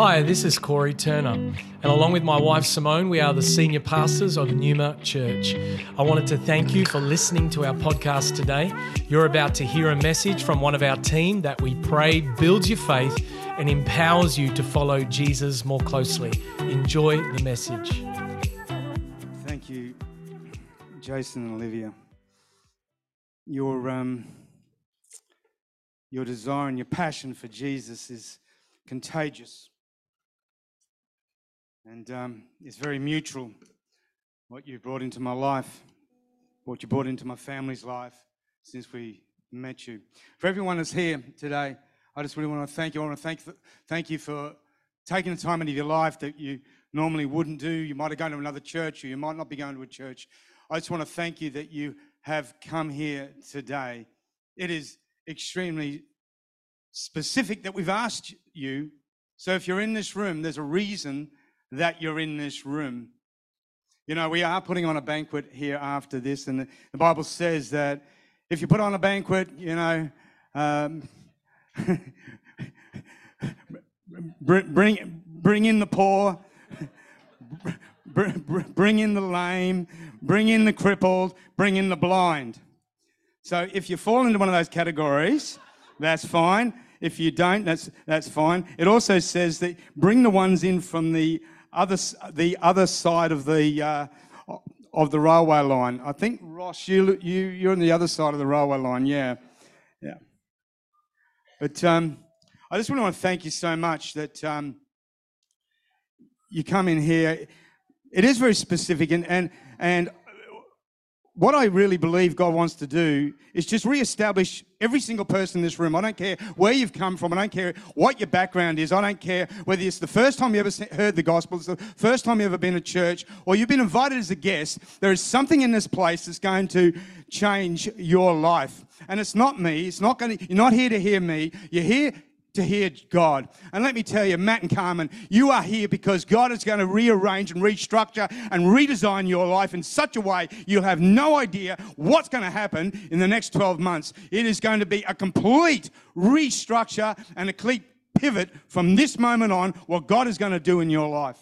Hi, this is Corey Turner, and along with my wife Simone, we are the senior pastors of Numa Church. I wanted to thank you for listening to our podcast today. You're about to hear a message from one of our team that we pray builds your faith and empowers you to follow Jesus more closely. Enjoy the message. Thank you, Jason and Olivia. Your, um, your desire and your passion for Jesus is contagious. And um, it's very mutual what you brought into my life, what you brought into my family's life since we met you. For everyone that's here today, I just really want to thank you. I want to thank, thank you for taking the time out of your life that you normally wouldn't do. You might have gone to another church or you might not be going to a church. I just want to thank you that you have come here today. It is extremely specific that we've asked you. So if you're in this room, there's a reason that you're in this room. You know, we are putting on a banquet here after this, and the, Bible says that if you put on a banquet, you know, um, bring, bring in the poor, bring in the lame, bring in the crippled, bring in the blind. So if you fall into one of those categories, that's fine. If you don't, that's, that's fine. It also says that bring the ones in from the other, the other side of the, uh, of the railway line. I think, Ross, you, you, you're on the other side of the railway line. Yeah. Yeah. But um, I just want to thank you so much that um, you come in here. It is very specific, and, and, and what I really believe God wants to do is just reestablish every single person in this room. I don't care where you've come from. I don't care what your background is. I don't care whether it's the first time you ever heard the gospel, it's the first time you've ever been to church, or you've been invited as a guest. There is something in this place that's going to change your life. And it's not me. It's not going to, you're not here to hear me. You're here to hear God. And let me tell you, Matt and Carmen, you are here because God is going to rearrange and restructure and redesign your life in such a way you'll have no idea what's going to happen in the next 12 months. It is going to be a complete restructure and a complete pivot from this moment on what God is going to do in your life.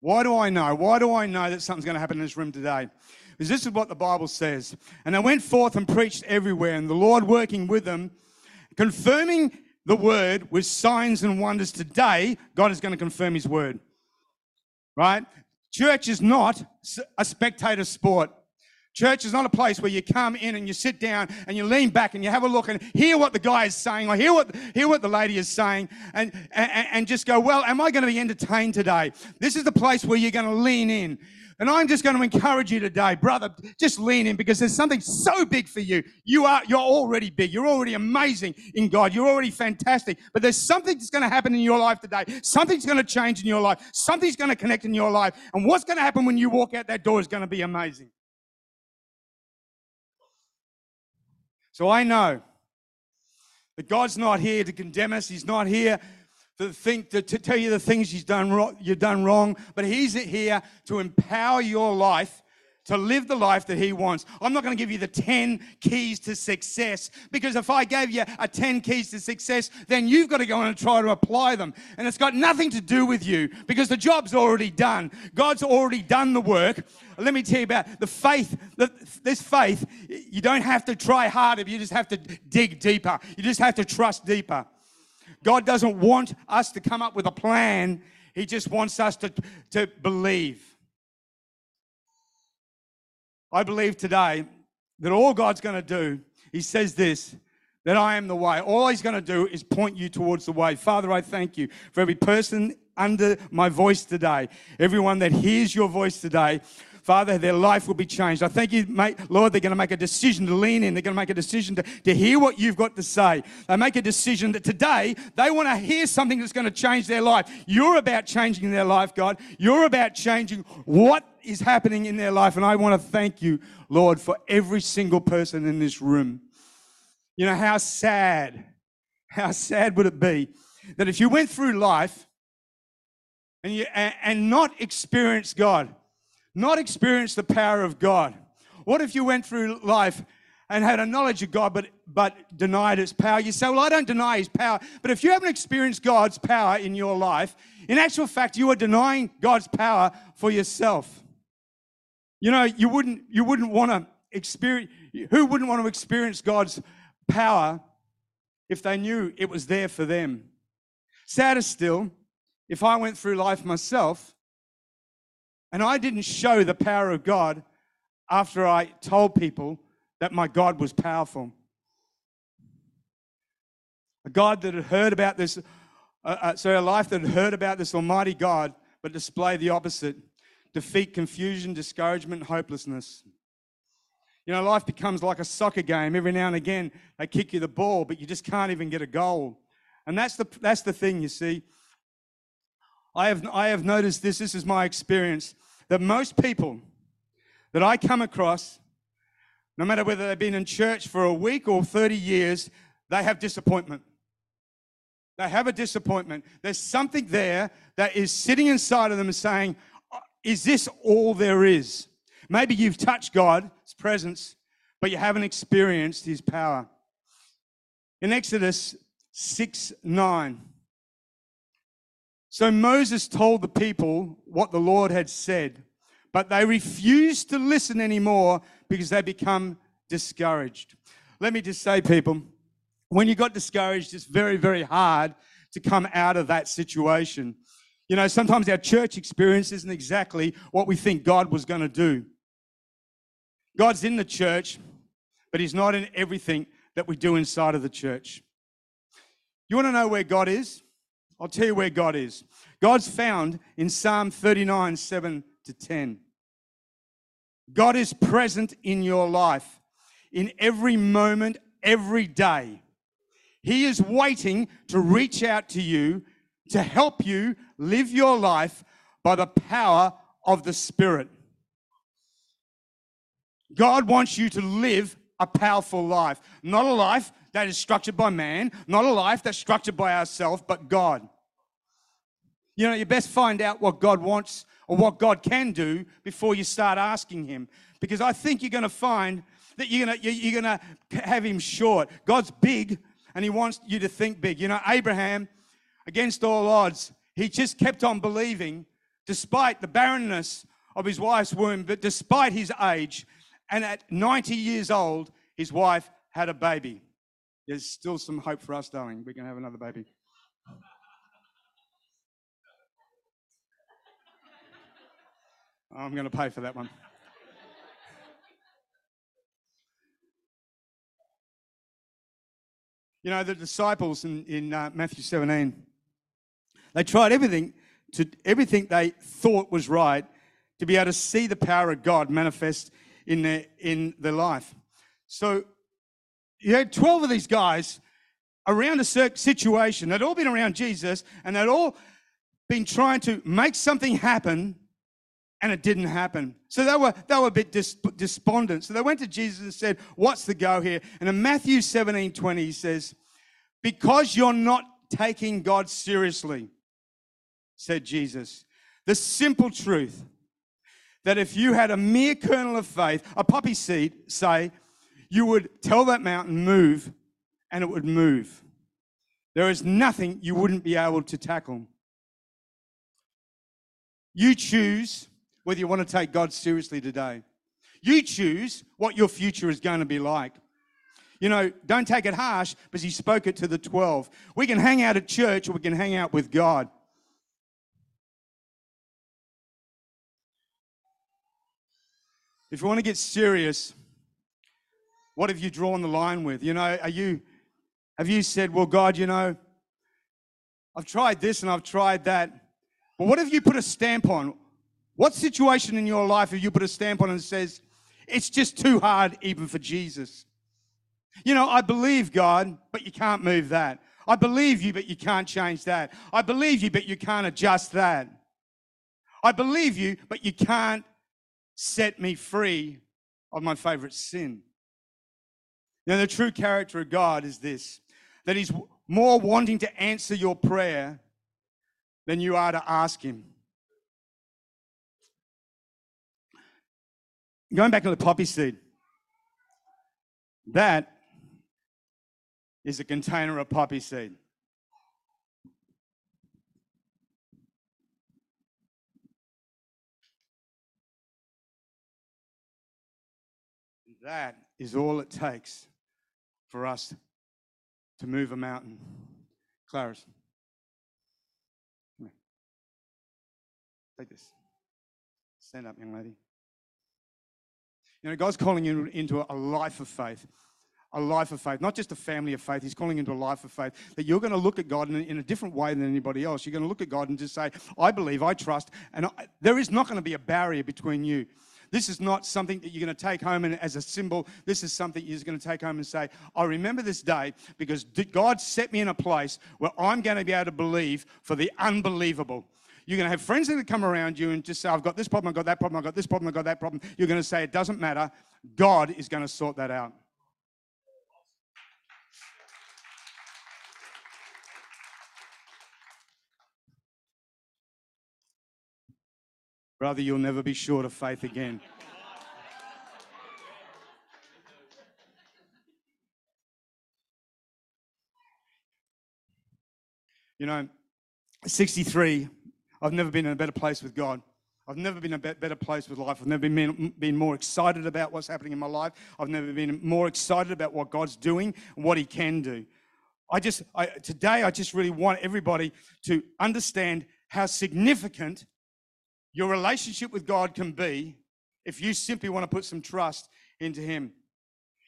Why do I know? Why do I know that something's going to happen in this room today? Because this is what the Bible says. And they went forth and preached everywhere, and the Lord working with them, confirming the word with signs and wonders. Today, God is going to confirm his word. Right? Church is not a spectator sport. Church is not a place where you come in and you sit down and you lean back and you have a look and hear what the guy is saying or hear what, hear what the lady is saying and, and, and just go, well, am I going to be entertained today? This is the place where you're going to lean in. And I'm just going to encourage you today, brother, just lean in because there's something so big for you. You are, you're already big. You're already amazing in God. You're already fantastic. But there's something that's going to happen in your life today. Something's going to change in your life. Something's going to connect in your life. And what's going to happen when you walk out that door is going to be amazing. So I know that God's not here to condemn us. He's not here to think to, to tell you the things you've done, wrong, you've done wrong, but He's here to empower your life to live the life that He wants. I'm not going to give you the 10 keys to success because if I gave you a 10 keys to success, then you've got to go and try to apply them. And it's got nothing to do with you because the job's already done. God's already done the work. Let me tell you about the faith. This faith, you don't have to try harder, you just have to dig deeper. You just have to trust deeper. God doesn't want us to come up with a plan, He just wants us to, to believe. I believe today that all God's going to do, He says this that I am the way. All He's going to do is point you towards the way. Father, I thank you for every person under my voice today, everyone that hears your voice today. Father, their life will be changed. I thank you, mate, Lord, they're going to make a decision to lean in. They're going to make a decision to, to hear what you've got to say. They make a decision that today they want to hear something that's going to change their life. You're about changing their life, God. You're about changing what is happening in their life. And I want to thank you, Lord, for every single person in this room. You know, how sad, how sad would it be that if you went through life and, you, and, not experience God, not experience the power of God? What if you went through life and had a knowledge of God, but, but denied its power. You say, Well, I don't deny his power. But if you haven't experienced God's power in your life, in actual fact, you are denying God's power for yourself. You know, you wouldn't, you wouldn't want to experience, who wouldn't want to experience God's power if they knew it was there for them? Sadder still, if I went through life myself and I didn't show the power of God after I told people that my God was powerful. A God that had heard about this, uh, uh, sorry, a life that had heard about this Almighty God, but displayed the opposite defeat, confusion, discouragement, hopelessness. You know, life becomes like a soccer game. Every now and again, they kick you the ball, but you just can't even get a goal. And that's the, that's the thing, you see. I have, I have noticed this, this is my experience, that most people that I come across no matter whether they've been in church for a week or 30 years, they have disappointment. They have a disappointment. There's something there that is sitting inside of them saying, uh, Is this all there is? Maybe you've touched God's presence, but you haven't experienced his power. In Exodus 6 9, so Moses told the people what the Lord had said, but they refused to listen anymore because they become discouraged. Let me just say, people, when you got discouraged, it's very, very hard to come out of that situation. You know, sometimes our church experience isn't exactly what we think God was going to do. God's in the church, but He's not in everything that we do inside of the church. You want to know where God is? I'll tell you where God is. God's found in Psalm 39 7 to 10. God is present in your life in every moment, every day. He is waiting to reach out to you to help you live your life by the power of the Spirit. God wants you to live a powerful life, not a life that is structured by man, not a life that's structured by ourselves, but God. You know, you best find out what God wants or what God can do before you start asking Him. Because I think you're going to find that you're going to, you're to have Him short. God's big and He wants you to think big. You know, Abraham, against all odds, he just kept on believing despite the barrenness of his wife's womb, but despite his age. And at 90 years old, his wife had a baby. There's still some hope for us, darling. We're going to have another baby. I'm going to pay for that one. You know, the disciples in, in uh, Matthew 17, they tried everything to everything they thought was right to be able to see the power of God manifest in their in their life. So you had 12 of these guys around a situation. They'd all been around Jesus and they'd all been trying to make something happen and it didn't happen. So they were, they were a bit despondent. So they went to Jesus and said, What's the go here? And in Matthew 17 20, he says, Because you're not taking God seriously, said Jesus. The simple truth that if you had a mere kernel of faith, a poppy seed, say, you would tell that mountain, move, and it would move. There is nothing you wouldn't be able to tackle. You choose whether you want to take God seriously today. You choose what your future is going to be like. You know, don't take it harsh because he spoke it to the 12. We can hang out at church or we can hang out with God. If you want to get serious, what have you drawn the line with? You know, are you have you said, "Well, God, you know, I've tried this and I've tried that." But what have you put a stamp on? What situation in your life have you put a stamp on and says, it's just too hard even for Jesus? You know, I believe God, but you can't move that. I believe you, but you can't change that. I believe you, but you can't adjust that. I believe you, but you can't set me free of my favorite sin. Now, the true character of God is this that He's more wanting to answer your prayer than you are to ask Him. Going back to the poppy seed. That is a container of poppy seed. That is all it takes for us to move a mountain. Clarice. Take this. Stand up, young lady. You know, God's calling you into a life of faith. A life of faith, not just a family of faith. He's calling into a life of faith that you're going to look at God in, in a different way than anybody else. You're going to look at God and just say, I believe, I trust, and I, there is not going to be a barrier between you. This is not something that you're going to take home and as a symbol. This is something you're going to take home and say, I remember this day because God set me in a place where I'm going to be able to believe for the unbelievable. You're going to have friends that come around you and just say, I've got this problem, I've got that problem, I've got this problem, I've got that problem. You're going to say, It doesn't matter. God is going to sort that out. Brother, you'll never be short of faith again. You know, 63 I've never been in a better place with God. I've never been in a better place with life. I've never been, been more excited about what's happening in my life. I've never been more excited about what God's doing and what He can do. I just, I, today, I just really want everybody to understand how significant your relationship with God can be if you simply want to put some trust into Him.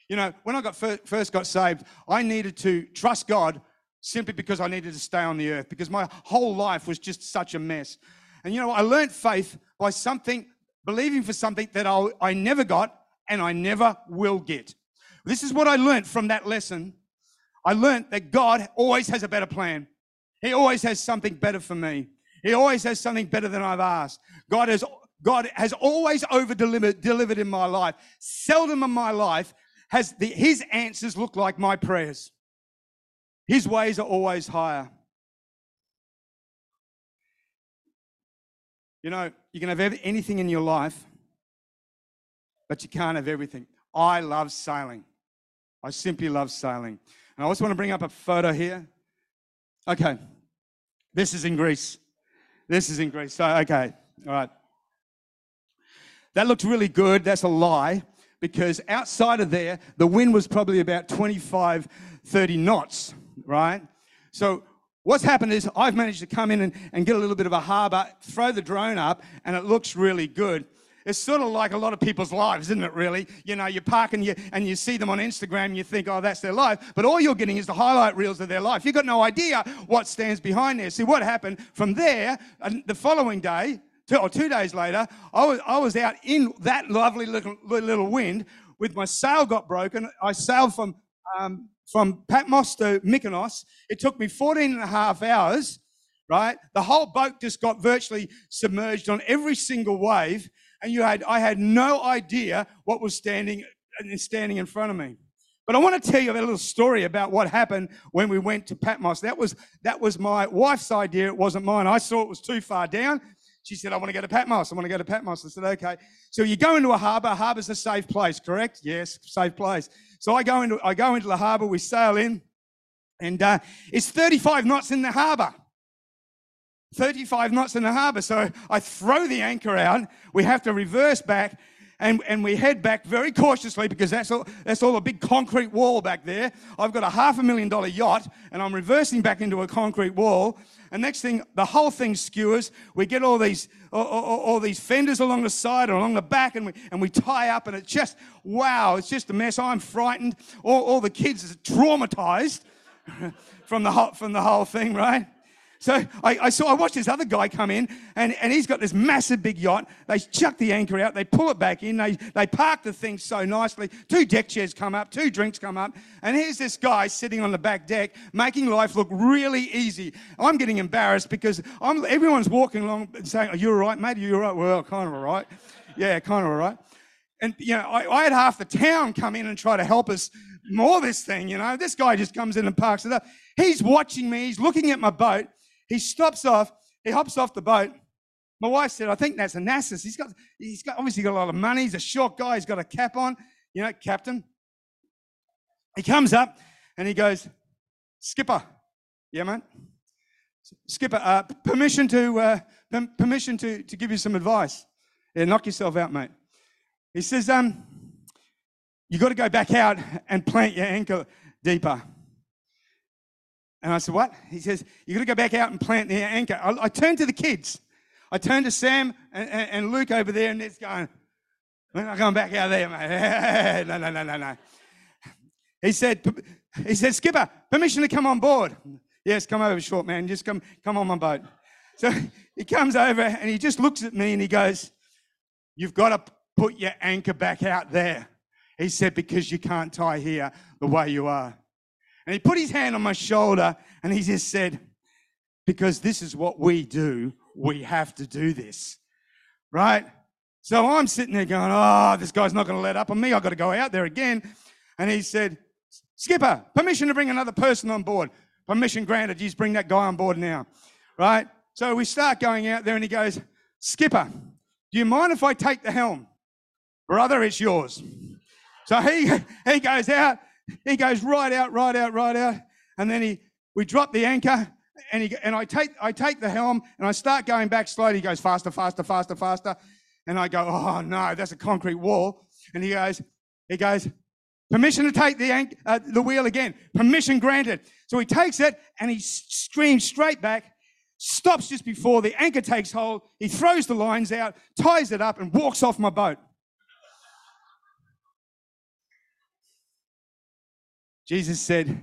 You know, when I got first got saved, I needed to trust God simply because I needed to stay on the earth, because my whole life was just such a mess. And you know, I learned faith by something, believing for something that I'll, I never got and I never will get. This is what I learned from that lesson. I learned that God always has a better plan. He always has something better for me. He always has something better than I've asked. God has, God has always over delivered, delivered in my life. Seldom in my life has the, his answers look like my prayers. His ways are always higher. You know, you can have anything in your life, but you can't have everything. I love sailing. I simply love sailing. And I also want to bring up a photo here. Okay, this is in Greece. This is in Greece. So, okay, all right. That looked really good. That's a lie because outside of there, the wind was probably about 25, 30 knots right? So what's happened is I've managed to come in and, and get a little bit of a harbor, throw the drone up, and it looks really good. It's sort of like a lot of people's lives, isn't it, really? You know, you park and you, and you see them on Instagram and you think, oh, that's their life. But all you're getting is the highlight reels of their life. You've got no idea what stands behind there. See, what happened from there, and the following day, two, or two days later, I was, I was out in that lovely little, little wind with my sail got broken. I sailed from um, from Patmos to Mykonos. It took me 14 and a half hours, right? The whole boat just got virtually submerged on every single wave. And you had, I had no idea what was standing, standing in front of me. But I want to tell you a little story about what happened when we went to Patmos. That was, that was my wife's idea. It wasn't mine. I saw it was too far down. She said, I want to go to Patmos. I want to go to Patmos. I said, okay. So you go into a harbor. Harbor's a safe place, correct? Yes, safe place. So I go into, I go into the harbor, we sail in, and uh, it's 35 knots in the harbor. 35 knots in the harbor. So I throw the anchor out. We have to reverse back and, and we head back very cautiously because that's all, that's all a big concrete wall back there. I've got a half a million dollar yacht and I'm reversing back into a concrete wall. And next thing, the whole thing skewers. We get all these, all, all, all, these fenders along the side and along the back, and we, and we tie up, and it's just, wow, it's just a mess. I'm frightened. All, all the kids are traumatized from the, whole, from the whole thing, right? So I, I, saw, I watched this other guy come in, and, and he's got this massive big yacht. They chuck the anchor out, they pull it back in, they, they park the thing so nicely. Two deck chairs come up, two drinks come up, and here's this guy sitting on the back deck making life look really easy. I'm getting embarrassed because I'm, everyone's walking along and saying, Are you all right, mate? Are you all right? Well, kind of all right. Yeah, kind of all right. And, you know, I, I had half the town come in and try to help us moor this thing, you know. This guy just comes in and parks it up. He's watching me, he's looking at my boat. He stops off, he hops off the boat. My wife said, I think that's Onassis. He's got, he's got obviously got a lot of money. He's a short guy. He's got a cap on, you know, captain. He comes up and he goes, Skipper. Yeah, mate? Skipper, uh, permission to uh, permission to, to give you some advice. Yeah, knock yourself out, mate. He says, um, you got to go back out and plant your anchor deeper. And I said, what? He says, you got to go back out and plant the anchor. I, I turned to the kids. I turned to Sam and, and, and Luke over there, and it's going, we're not going back out there, mate. no, no, no, no, no. He said, he said, Skipper, permission to come on board. Yes, come over, short man. Just come, come on my boat. So he comes over and he just looks at me and he goes, You've got to put your anchor back out there. He said, Because you can't tie here the way you are. And he put his hand on my shoulder and he just said, Because this is what we do, we have to do this. Right? So I'm sitting there going, Oh, this guy's not going to let up on me. I've got to go out there again. And he said, Skipper, permission to bring another person on board. Permission granted. You just bring that guy on board now. Right? So we start going out there and he goes, Skipper, do you mind if I take the helm? Brother, it's yours. So he, he goes out, he goes right out, right out, right out. And then he, we drop the anchor and, he, and I, take, I take the helm and I start going back slowly. He goes faster, faster, faster, faster. And I go, oh no, that's a concrete wall. And he goes, he goes, permission to take the, anch- uh, the wheel again. Permission granted. So he takes it and he screams straight back stops just before the anchor takes hold. He throws the lines out, ties it up, and walks off my boat. Jesus said,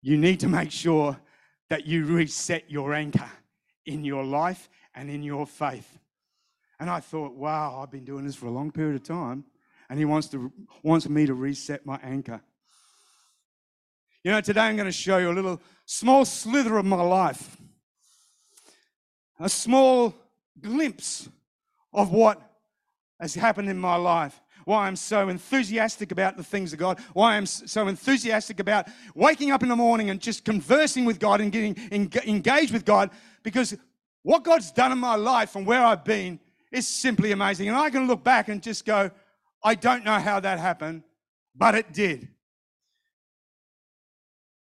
You need to make sure that you reset your anchor in your life and in your faith. And I thought, wow, I've been doing this for a long period of time, and he wants, to, wants me to reset my anchor. You know, today I'm going to show you a little small slither of my life a small glimpse of what has happened in my life. Why I'm so enthusiastic about the things of God. Why I'm so enthusiastic about waking up in the morning and just conversing with God and getting engaged with God. Because what God's done in my life and where I've been is simply amazing. And I can look back and just go, I don't know how that happened, but it did.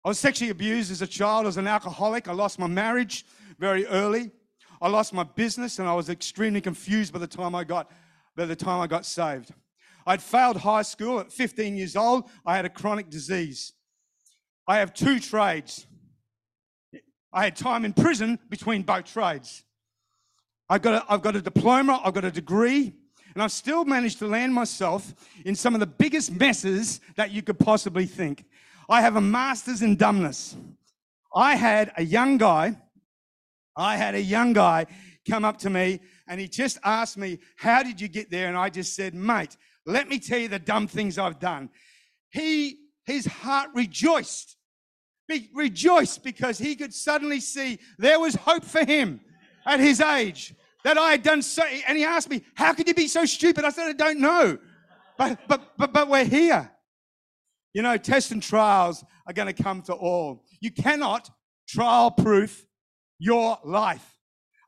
I was sexually abused as a child, as an alcoholic. I lost my marriage very early. I lost my business and I was extremely confused by the time I got, by the time I got saved. I'd failed high school at 15 years old. I had a chronic disease. I have two trades. I had time in prison between both trades. I've got, a, I've got a diploma, I've got a degree, and I've still managed to land myself in some of the biggest messes that you could possibly think. I have a master's in dumbness. I had a young guy I had a young guy come up to me and he just asked me, How did you get there? And I just said, Mate, let me tell you the dumb things I've done. He, his heart rejoiced. Be, rejoiced because he could suddenly see there was hope for him at his age that I had done so. And he asked me, How could you be so stupid? I said, I don't know. But, but, but, but we're here. You know, tests and trials are going to come to all. You cannot trial proof your life.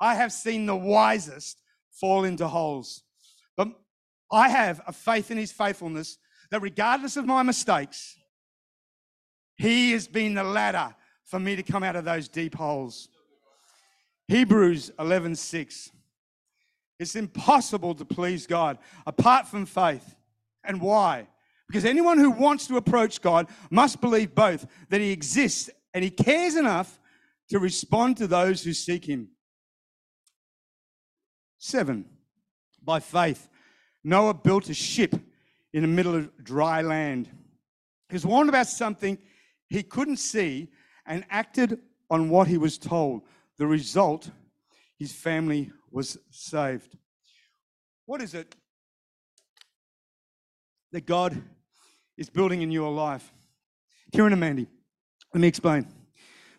I have seen the wisest fall into holes. But I have a faith in his faithfulness that regardless of my mistakes, he has been the ladder for me to come out of those deep holes. Hebrews 11:6. It's impossible to please God apart from faith. And why? Because anyone who wants to approach God must believe both that he exists and he cares enough to respond to those who seek him. Seven, by faith, Noah built a ship in the middle of dry land. He was warned about something he couldn't see and acted on what he was told. The result, his family was saved. What is it that God is building in your life? Kieran and Mandy, let me explain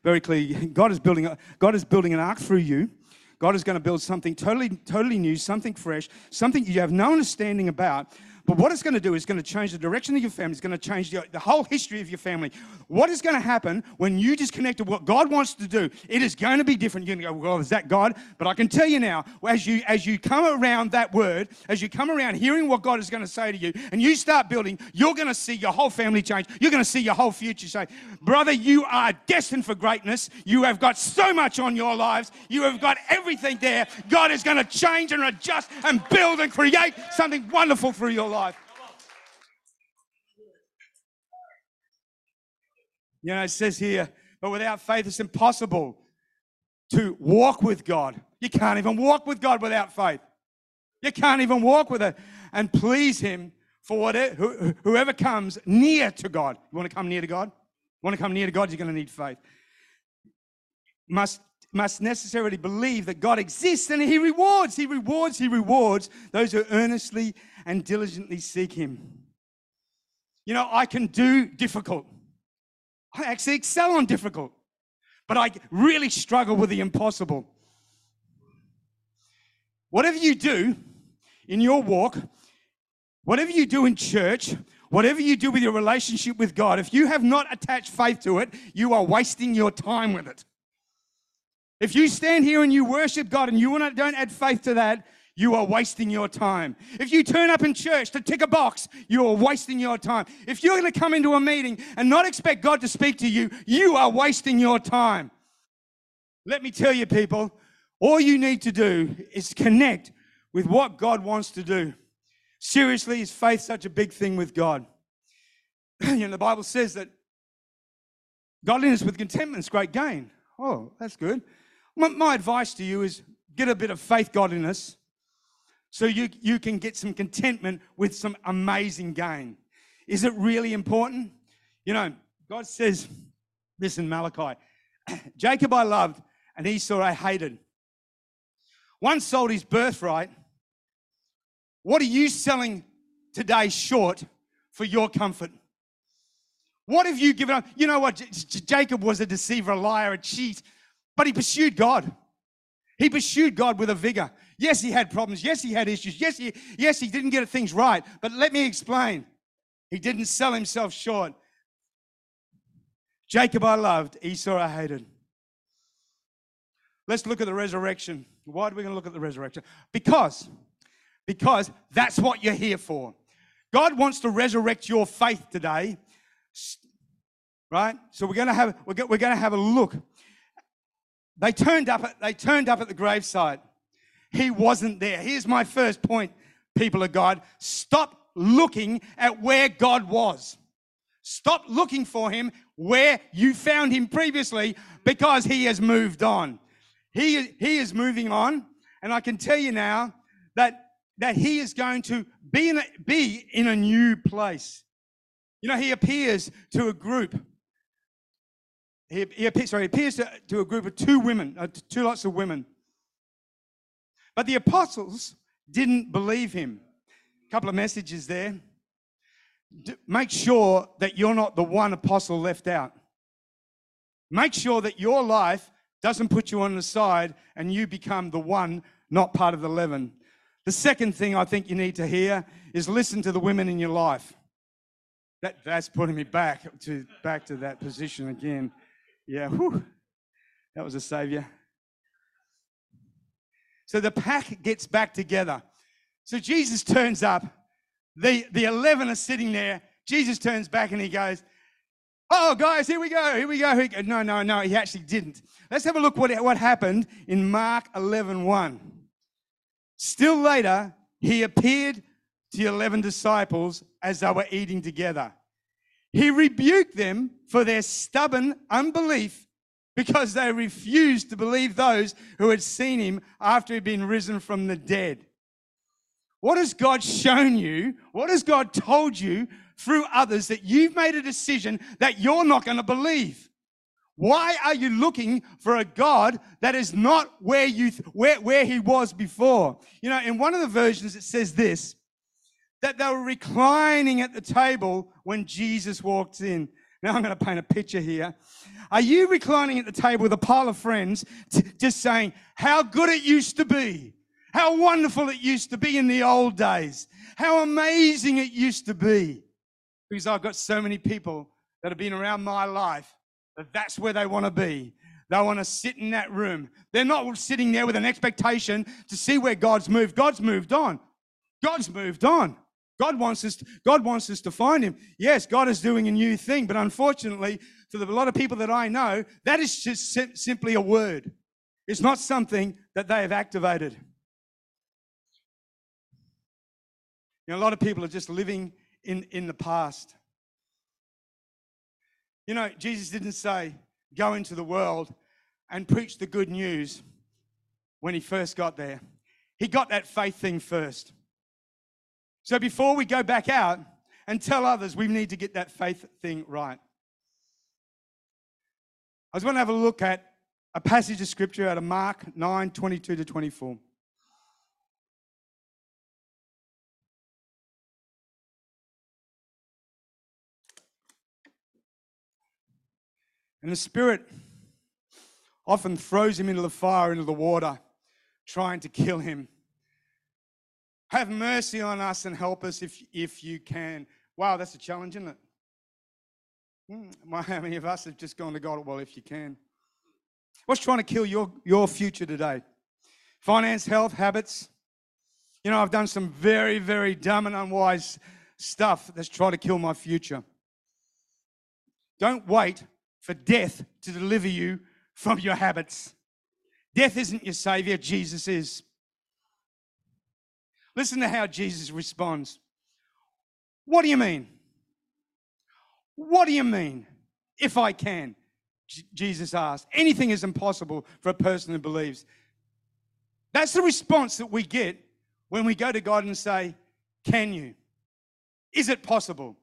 very clearly. God is building, God is building an ark through you. God is going to build something totally, totally new, something fresh, something you have no understanding about. But what it's going to do is going to change the direction of your family. It's going to change the, the whole history of your family. What is going to happen when you disconnect to what God wants to do? It is going to be different. You're going to go, well, is that God? But I can tell you now, as you as you come around that word, as you come around hearing what God is going to say to you, and you start building, you're going to see your whole family change. You're going to see your whole future change. Brother, you are destined for greatness. You have got so much on your lives. You have got everything there. God is going to change and adjust and build and create something wonderful through your life life. You know, it says here, but without faith, it's impossible to walk with God. You can't even walk with God without faith. You can't even walk with it and please Him for whatever, whoever comes near to God. You want to come near to God? You want to come near to God? You're going to need faith. Must must necessarily believe that God exists and He rewards, He rewards, He rewards those who earnestly and diligently seek Him. You know, I can do difficult. I actually excel on difficult, but I really struggle with the impossible. Whatever you do in your walk, whatever you do in church, whatever you do with your relationship with God, if you have not attached faith to it, you are wasting your time with it. If you stand here and you worship God and you don't add faith to that, you are wasting your time. If you turn up in church to tick a box, you are wasting your time. If you're going to come into a meeting and not expect God to speak to you, you are wasting your time. Let me tell you, people, all you need to do is connect with what God wants to do. Seriously, is faith such a big thing with God? you know, the Bible says that godliness with contentment is great gain. Oh, that's good. My, advice to you is get a bit of faith godliness so you, you can get some contentment with some amazing gain. Is it really important? You know, God says in Malachi Jacob I loved, and Esau I hated. One sold his birthright. What are you selling today short for your comfort? What have you given up? You know what? J- Jacob was a deceiver, a liar, a cheat. But he pursued God. He pursued God with a vigor. Yes, he had problems. Yes, he had issues. Yes, he, yes, he didn't get things right. But let me explain. He didn't sell himself short. Jacob I loved, Esau I hated. Let's look at the resurrection. Why are we going to look at the resurrection? Because, because that's what you're here for. God wants to resurrect your faith today, right? So we're going to have we're going to have a look they turned up at, they turned up at the graveside. He wasn't there. Here's my first point, people of God. Stop looking at where God was. Stop looking for him where you found him previously because he has moved on. He, he is moving on, and I can tell you now that, that he is going to be in, a, be in a new place. You know, he appears to a group he, he appears, sorry, appears to, to, a group of two women, uh, two lots of women. But the apostles didn't believe him. A couple of messages there. D- make sure that you're not the one apostle left out. Make sure that your life doesn't put you on the side and you become the one not part of the leaven. The second thing I think you need to hear is listen to the women in your life. That, that's putting me back to, back to that position again. Yeah, whew, that was a savior. So the pack gets back together. So Jesus turns up. The, the 11 are sitting there. Jesus turns back and he goes, Oh, guys, here we go. Here we go. Here we go. No, no, no, he actually didn't. Let's have a look what, what happened in Mark 11 1. Still later, he appeared to the 11 disciples as they were eating together. He rebuked them for their stubborn unbelief because they refused to believe those who had seen him after he'd been risen from the dead. What has God shown you? What has God told you through others that you've made a decision that you're not going to believe? Why are you looking for a God that is not where you where, where he was before? You know, in one of the versions it says this that they were reclining at the table when Jesus walked in. Now I'm going to paint a picture here. Are you reclining at the table with a pile of friends, t- just saying how good it used to be? How wonderful it used to be in the old days. How amazing it used to be. Because I've got so many people that have been around my life that that's where they want to be. They want to sit in that room. They're not sitting there with an expectation to see where God's moved. God's moved on. God's moved on. God wants us. To, God wants us to find Him. Yes, God is doing a new thing, but unfortunately, for the, a lot of people that I know, that is just sim- simply a word. It's not something that they have activated. You know, a lot of people are just living in, in the past. You know, Jesus didn't say, go into the world and preach the good news when he first got there. He got that faith thing first. So before we go back out and tell others, we need to get that faith thing right. I just want to have a look at a passage of scripture out of Mark 9 22 to 24. And the Spirit often throws him into the fire, into the water, trying to kill him. Have mercy on us and help us if, if you can. Wow, that's a challenge, isn't it? Hmm, how many of us have just gone to God, well, if you can? What's trying to kill your, your future today? Finance, health, habits. You know, I've done some very, very dumb and unwise stuff that's trying to kill my future. Don't wait for death to deliver you from your habits. Death isn't your savior, Jesus is. Listen to how Jesus responds. What do you mean? What do you mean? If I can, J- Jesus asked. Anything is impossible for a person who believes. That's the response that we get when we go to God and say, Can you? Is it possible?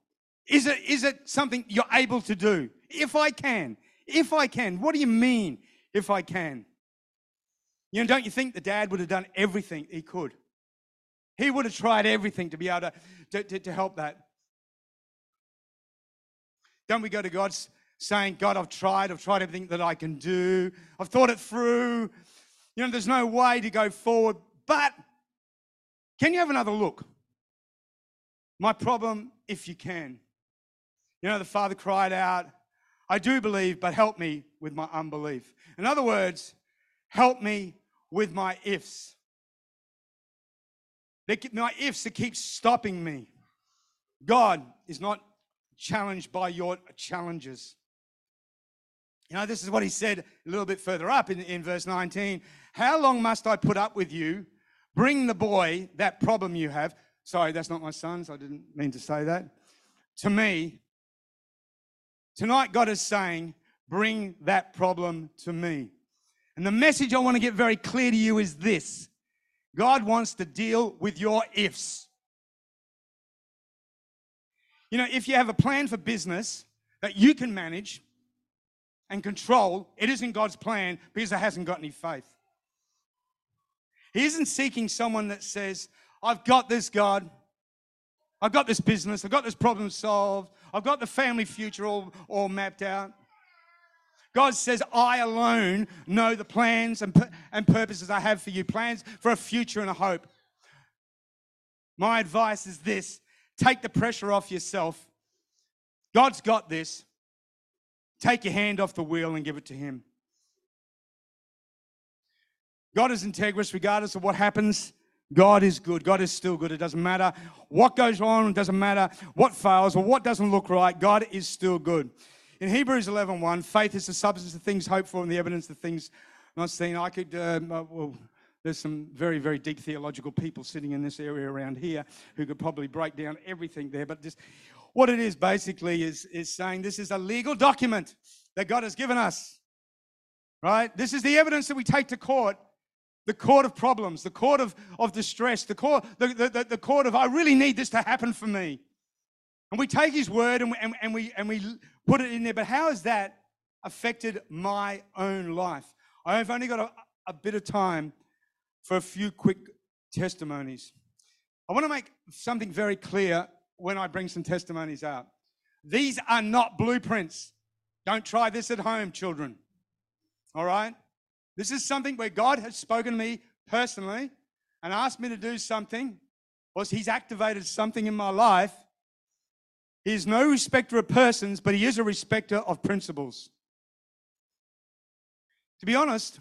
Is it, is it something you're able to do? If I can. If I can. What do you mean, if I can? You know, don't you think the dad would have done everything he could? He would have tried everything to be able to, to, to, to help that. Don't we go to God saying, God, I've tried, I've tried everything that I can do, I've thought it through. You know, there's no way to go forward, but can you have another look? My problem, if you can. You know, the father cried out, I do believe, but help me with my unbelief. In other words, help me with my ifs. My ifs that keep stopping me. God is not challenged by your challenges. You know, this is what he said a little bit further up in, in verse 19. How long must I put up with you? Bring the boy, that problem you have. Sorry, that's not my son's. I didn't mean to say that. To me, Tonight, God is saying, bring that problem to me. And the message I want to get very clear to you is this God wants to deal with your ifs. You know, if you have a plan for business that you can manage and control, it isn't God's plan because it hasn't got any faith. He isn't seeking someone that says, I've got this, God. I've got this business. I've got this problem solved. I've got the family future all, all mapped out. God says, I alone know the plans and, and purposes I have for you, plans for a future and a hope. My advice is this take the pressure off yourself. God's got this. Take your hand off the wheel and give it to Him. God is integrous regardless of what happens God is good. God is still good. It doesn't matter what goes on, it doesn't matter what fails or what doesn't look right. God is still good. In Hebrews 11 1, faith is the substance of things hoped for and the evidence of things not seen. I could, um, uh, well, there's some very, very deep theological people sitting in this area around here who could probably break down everything there. But just what it is basically is, is saying this is a legal document that God has given us. Right? This is the evidence that we take to court the court of problems, the court of, of distress, the court, the, the, the court of, I really need this to happen for me. And we take his word and we, and, and, we, and we put it in there. But how has that affected my own life? I've only got a, a bit of time for a few quick testimonies. I want to make something very clear when I bring some testimonies out. These are not blueprints. Don't try this at home, children. All right? This is something where God has spoken to me personally, and asked me to do something, or He's activated something in my life, He is no respecter of persons, but He is a respecter of principles. To be honest,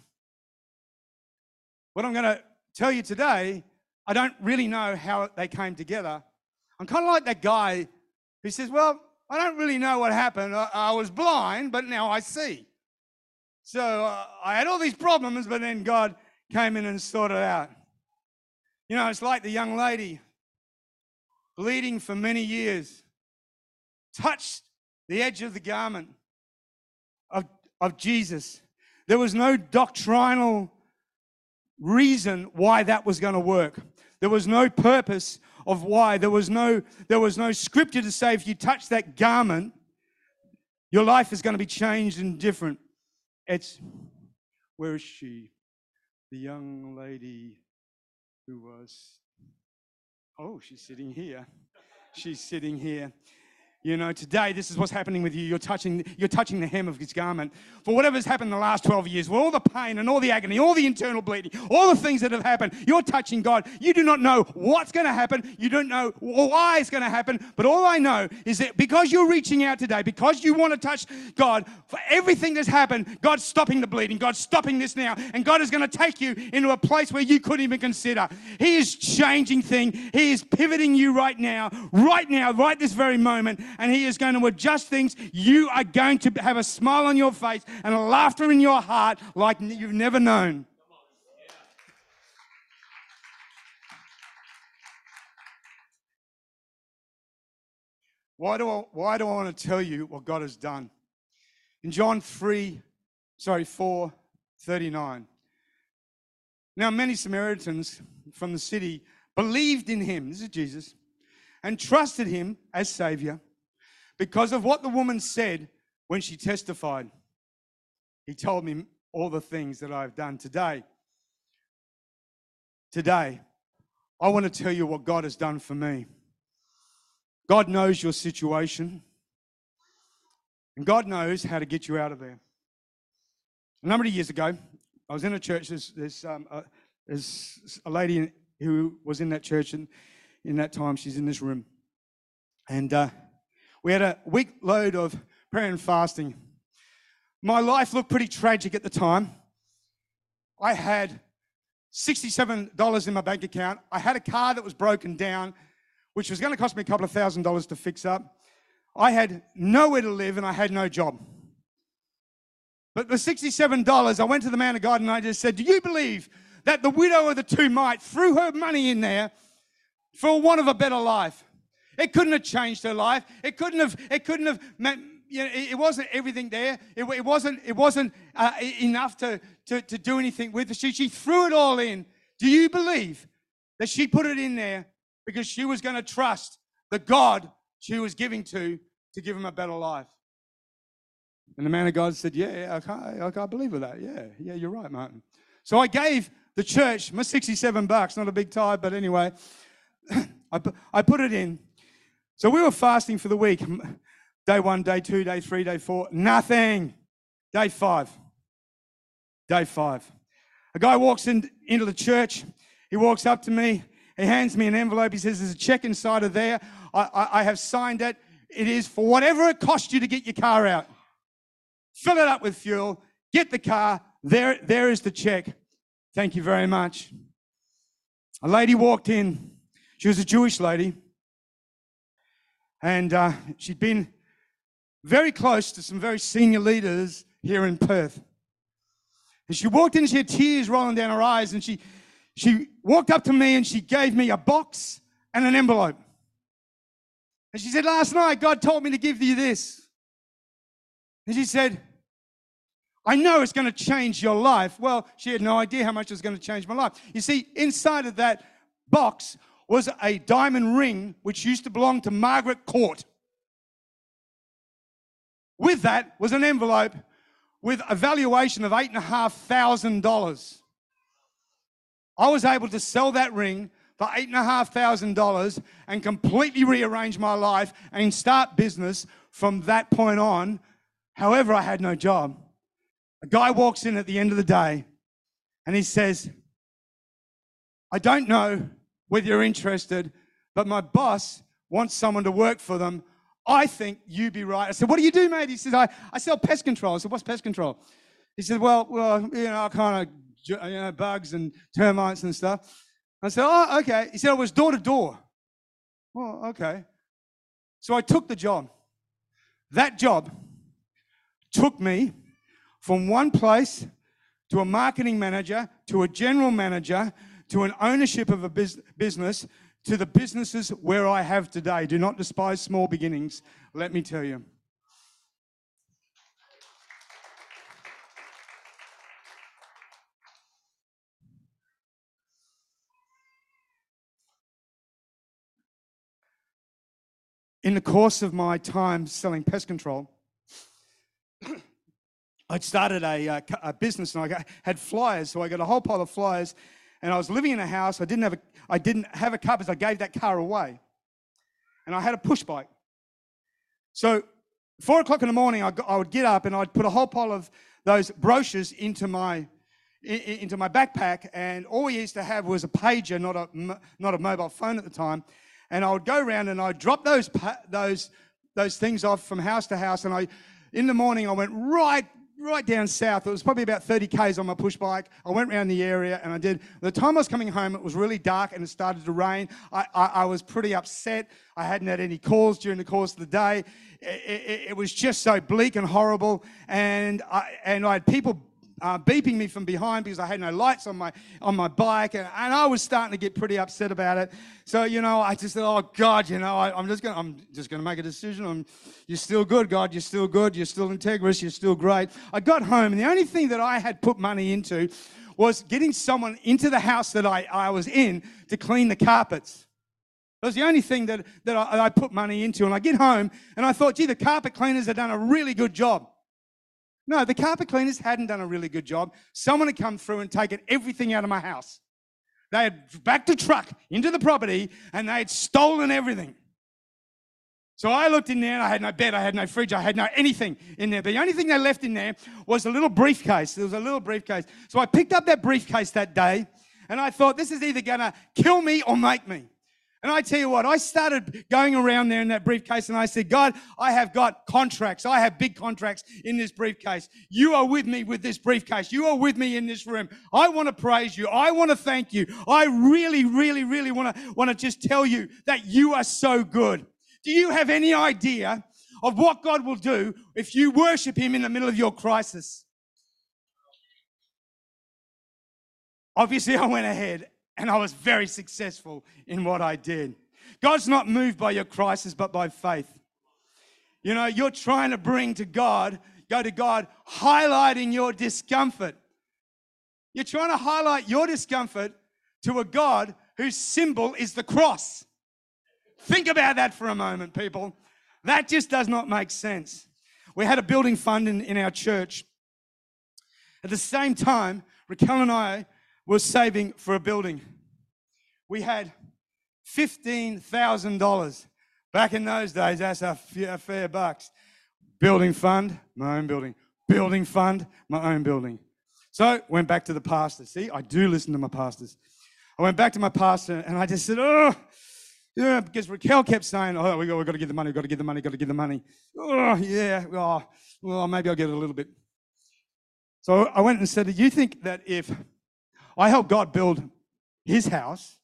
what I'm going to tell you today, I don't really know how they came together. I'm kind of like that guy who says, Well, I don't really know what happened. I, I was blind, but now I see. So uh, I had all these problems, but then God came in and sorted out. You know, it's like the young lady bleeding for many years, touched the edge of the garment of, of Jesus. There was no doctrinal reason why that was going to work. There was no purpose of why. There was no, there was no scripture to say if you touch that garment, your life is going to be changed and different. It's, where is she? The young lady who was, oh, she's sitting here. She's sitting here. You know, today this is what's happening with you. You're touching, you're touching the hem of his garment. For whatever's happened in the last 12 years, with all the pain and all the agony, all the internal bleeding, all the things that have happened, you're touching God. You do not know what's going to happen. You don't know why it's going to happen. But all I know is that because you're reaching out today, because you want to touch God, for everything that's happened, God's stopping the bleeding. God's stopping this now. And God is going to take you into a place where you couldn't even consider. He is changing things. He is pivoting you right now, right now, right this very moment and He is going to adjust things. You are going to have a smile on your face and a laughter in your heart like you've never known. Why do, I, why do I want to tell you what God has done? In John 3, sorry, 4, 39. Now, many Samaritans from the city believed in him, this is Jesus, and trusted him as Savior because of what the woman said when she testified. He told me all the things that I've done today. Today, I want to tell you what God has done for me. God knows your situation, and God knows how to get you out of there. A number of years ago, I was in a church. There's, there's, um, a, there's a lady who was in that church, and in that time, she's in this room. And uh, we had a week load of prayer and fasting. My life looked pretty tragic at the time. I had $67 in my bank account. I had a car that was broken down, which was going to cost me a couple of thousand dollars to fix up. I had nowhere to live and I had no job. But the $67, I went to the man of God and I just said, Do you believe that the widow of the two might threw her money in there for want of a better life? It couldn't have changed her life. It couldn't have, it couldn't have, you know, it wasn't everything there. It, it wasn't, it wasn't uh, enough to, to, to do anything with it. She, she threw it all in. Do you believe that she put it in there because she was going to trust the God she was giving to to give him a better life? And the man of God said, Yeah, I can't, I can't believe that. Yeah, yeah, you're right, Martin. So I gave the church my 67 bucks, not a big tithe, but anyway, I, I put it in. So we were fasting for the week. Day one, day two, day three, day four, nothing. Day five. Day five. A guy walks in, into the church. He walks up to me. He hands me an envelope. He says, There's a check inside of there. I, I, I have signed it. It is for whatever it cost you to get your car out. Fill it up with fuel. Get the car. There, there is the check. Thank you very much. A lady walked in. She was a Jewish lady. And uh, she'd been very close to some very senior leaders here in Perth. And she walked in, she had tears rolling down her eyes, and she, she walked up to me and she gave me a box and an envelope. And she said, Last night, God told me to give you this. And she said, I know it's going to change your life. Well, she had no idea how much it was going to change my life. You see, inside of that box was a diamond ring which used to belong to Margaret Court. With that was an envelope with a valuation of $8,500. I was able to sell that ring for $8,500 and completely rearrange my life and start business from that point on. However, I had no job. A guy walks in at the end of the day and he says, I don't know whether you're interested, but my boss wants someone to work for them. I think you'd be right. I said, What do you do, mate? He says, I, I sell pest control. I said, What's pest control? He said, Well, well, you know, kind of, you know, bugs and termites and stuff. I said, Oh, okay. He said, It was door to door. Well, okay. So I took the job. That job took me from one place to a marketing manager, to a general manager, to an ownership of a business, to the businesses where I have today. Do not despise small beginnings, let me tell you. In the course of my time selling pest control, I'd started a, uh, a, business and I had flyers. So I got a whole pile of flyers and I was living in a house. I didn't have a, I didn't have a car because I gave that car away. And I had a push bike. So four o'clock in the morning, I, got, I would get up and I'd put a whole pile of those brochures into my, into my backpack. And all we used to have was a pager, not a, not a mobile phone at the time. And I would go around and I'd drop those, those, those things off from house to house. And I, in the morning, I went right right down south. It was probably about 30 k's on my push bike. I went around the area and I did. The time I was coming home, it was really dark and it started to rain. I, I, I was pretty upset. I hadn't had any calls during the course of the day. It, it, it was just so bleak and horrible. And I, and I had people uh, beeping me from behind because I had no lights on my on my bike, and, and, I was starting to get pretty upset about it. So you know, I just thought, oh God, you know, I, am just gonna I'm just gonna make a decision. I'm, you're still good, God. You're still good. You're still integrous. You're still great. I got home, and the only thing that I had put money into was getting someone into the house that I, I was in to clean the carpets. That was the only thing that, that I, I put money into. And I get home and I thought, gee, the carpet cleaners have done a really good job. No, the carpet cleaners hadn't done a really good job. Someone had come through and taken everything out of my house. They had backed a truck into the property and they had stolen everything. So I looked in there and I had no bed, I had no fridge, I had no anything in there. The only thing they left in there was a little briefcase. There was a little briefcase. So I picked up that briefcase that day and I thought, this is either going to kill me or make me. And I tell you what, I started going around there in that briefcase and I said, God, I have got contracts. I have big contracts in this briefcase. You are with me with this briefcase. You are with me in this room. I want to praise you. I want to thank you. I really, really, really want to, want to just tell you that you are so good. Do you have any idea of what God will do if you worship Him in the middle of your crisis? Obviously, I went ahead and I was very successful in what I did. God's not moved by your crisis, but by faith. You know, you're trying to bring to God, go to God, highlighting your discomfort. You're trying to highlight your discomfort to a God whose symbol is the cross. Think about that for a moment, people. That just does not make sense. We had a building fund in, in our church. At the same time, Raquel and I was saving for a building. We had $15,000. Back in those days, that's a fair bucks. Building fund, my own building. Building fund, my own building. So went back to the pastor. See, I do listen to my pastors. I went back to my pastor and I just said, oh, yeah, because Raquel kept saying, oh, we got, we got to get the money, we got to get the money, got to get the money. Oh, yeah, oh, well, maybe I'll get it a little bit. So I went and said, do you think that if I help God build his house,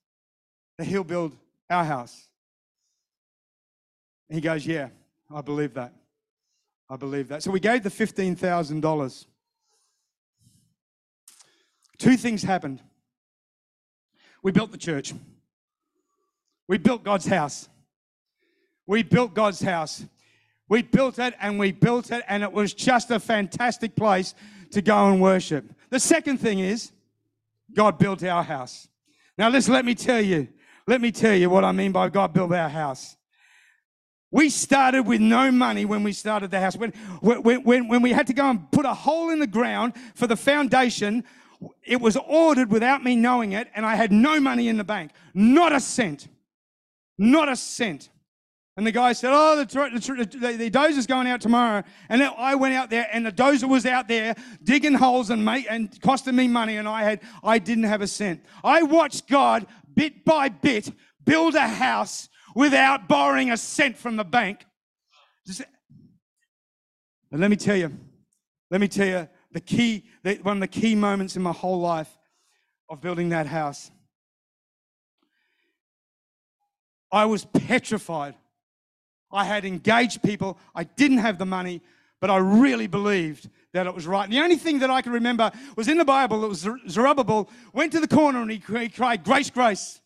that he'll build our house. And he goes, Yeah, I believe that. I believe that. So we gave the $15,000. Two things happened. We built the church. We built God's house. We built God's house. We built it and we built it, and it was just a fantastic place to go and worship. The second thing is, God built our house. Now, listen, let me tell you, let me tell you what I mean by God built our house. We started with no money when we started the house. When, when, when, when we had to go and put a hole in the ground for the foundation, it was ordered without me knowing it, and I had no money in the bank. Not a cent. Not a cent. And the guy said, Oh, the, the, the, the dozer's going out tomorrow. And I went out there, and the dozer was out there digging holes and, make, and costing me money, and I, had, I didn't have a cent. I watched God, bit by bit, build a house without borrowing a cent from the bank. And let me tell you, let me tell you the key, one of the key moments in my whole life of building that house. I was petrified. I had engaged people. I didn't have the money, but I really believed that it was right. And the only thing that I can remember was in the Bible, it was Zerubbabel went to the corner and he cried, Grace, grace.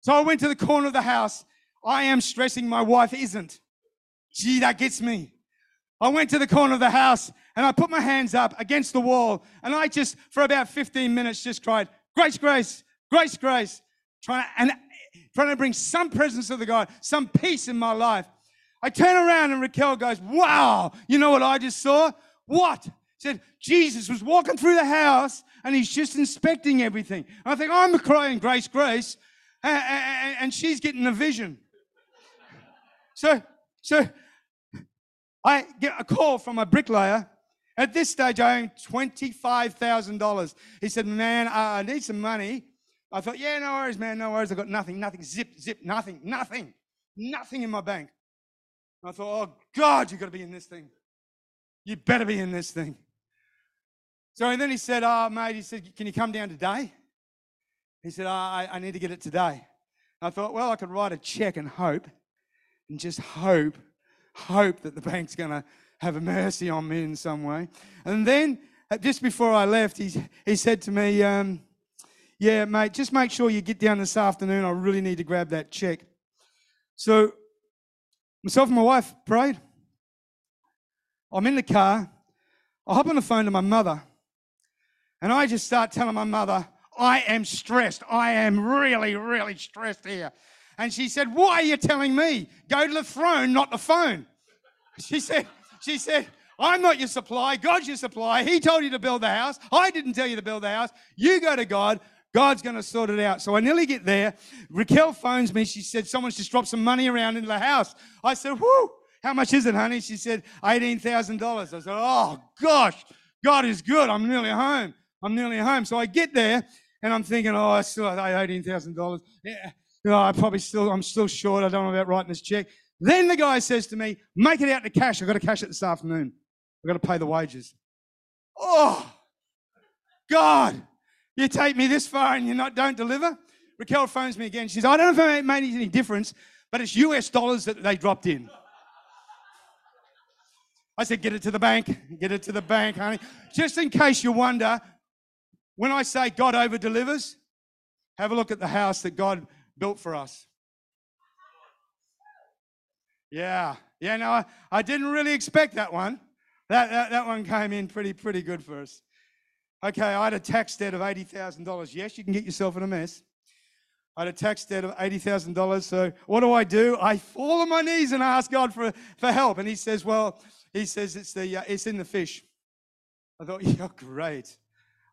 So I went to the corner of the house. I am stressing, my wife isn't. Gee, that gets me. I went to the corner of the house and I put my hands up against the wall and I just, for about 15 minutes, just cried, Grace, grace, grace, grace. Trying to, and trying to bring some presence of the God, some peace in my life. I turn around and Raquel goes, Wow, you know what I just saw? What? Said Jesus was walking through the house and he's just inspecting everything. And I think I'm crying, Grace, Grace, and, and she's getting a vision. So, so I get a call from a bricklayer. At this stage, I own $25,000. He said, Man, I need some money. I thought, Yeah, no worries, man, no worries. I've got nothing, nothing, zip, zip, nothing, nothing, nothing in my bank. I thought, Oh, God, you've got to be in this thing. You better be in this thing. So and then he said, Oh, mate, he said, Can you come down today? He said, oh, I, I need to get it today. I thought, Well, I could write a check and hope, and just hope hope that the bank's going to have a mercy on me in some way. And then, uh, just before I left, he, he said to me, um, Yeah, mate, just make sure you get down this afternoon. I really need to grab that check. So, myself and my wife prayed. I'm in the car. I hop on the phone to my mother, and I just start telling my mother, I am stressed. I am really, really stressed here. And she said, Why are you telling me? Go to the throne, not the phone. She said, She said, I'm not your supply. God's your supply. He told you to build the house. I didn't tell you to build the house. You go to God. God's going to sort it out. So I nearly get there. Raquel phones me. She said, Someone's just dropped some money around into the house. I said, Whoo, how much is it, honey? She said, $18,000. I said, Oh, gosh, God is good. I'm nearly home. I'm nearly home. So I get there and I'm thinking, Oh, I still have $18,000. Yeah know, I probably still, I'm still short. I don't know about writing this check. Then the guy says to me, make it out to cash. I've got to cash it this afternoon. I've got to pay the wages. Oh, God, you take me this far and you not don't deliver? Raquel phones me again. She says, I don't know if it made any difference, but it's US dollars that they dropped in. I said, get it to the bank, get it to the bank, honey. Just in case you wonder, when I say God over delivers, have a look at the house that God built for us. Yeah, yeah, no, I, I didn't really expect that one. That, that, that one came in pretty, pretty good for us. Okay, I had a tax debt of $80,000. Yes, you can get yourself in a mess. I had a tax debt of $80,000. So what do I do? I fall on my knees and ask God for, for help. And he says, well, he says it's, the, uh, it's in the fish. I thought, yeah, great.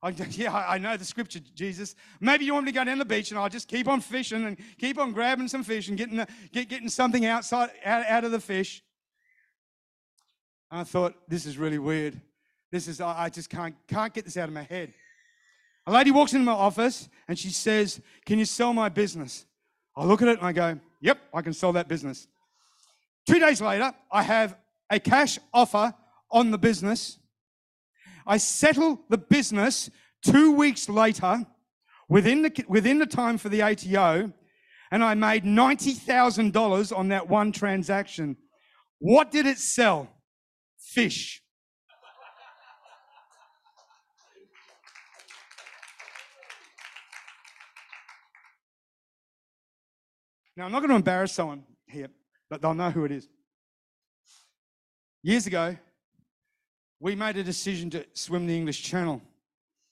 I, yeah, I know the scripture, Jesus. Maybe you want me to go down the beach and I'll just keep on fishing and keep on grabbing some fish and getting, the, get, getting something outside out, out of the fish. And I thought, this is really weird. This is, I, just can't, can't get this out of my head. A lady walks into my office and she says, Can you sell my business? I look at it and I go, Yep, I can sell that business. Two days later, I have a cash offer on the business I settle the business two weeks later within the, within the time for the ATO, and I made $90,000 on that one transaction. What did it sell? Fish. Now, I'm not going to embarrass someone here, but they'll know who it is. Years ago, we made a decision to swim the English Channel.